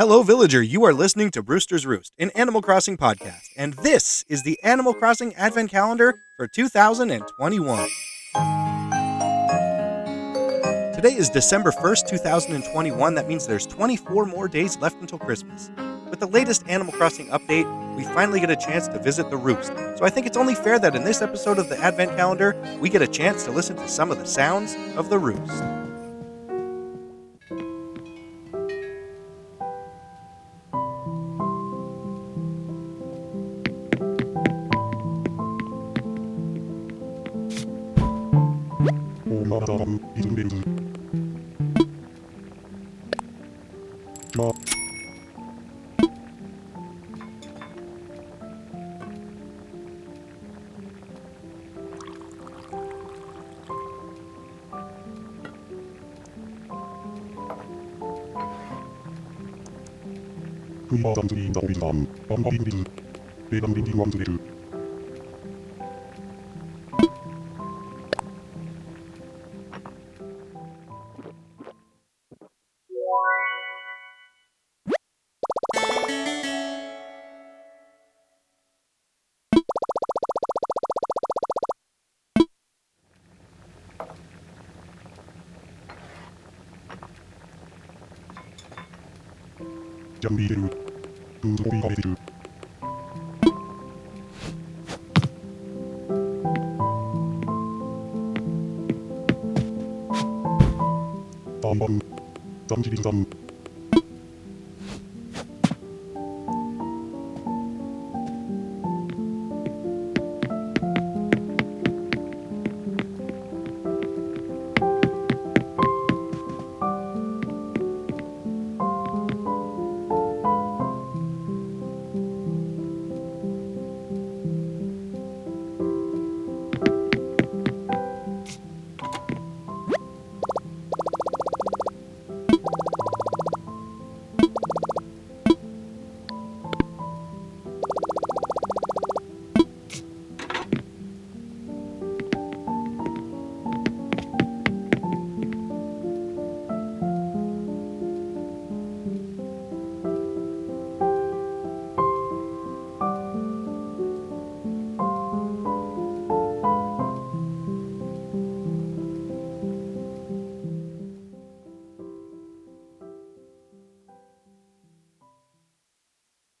Hello, villager. You are listening to Brewster's Roost, an Animal Crossing podcast, and this is the Animal Crossing Advent Calendar for 2021. Today is December 1st, 2021. That means there's 24 more days left until Christmas. With the latest Animal Crossing update, we finally get a chance to visit the Roost. So I think it's only fair that in this episode of the Advent Calendar, we get a chance to listen to some of the sounds of the Roost. Çağrı izin verildi. Çağrı. Privatens Dienstagbildagen. Am Abendbild. Während dem Dienstagbild. 준비를 구속비가를 담바우 잠시리삼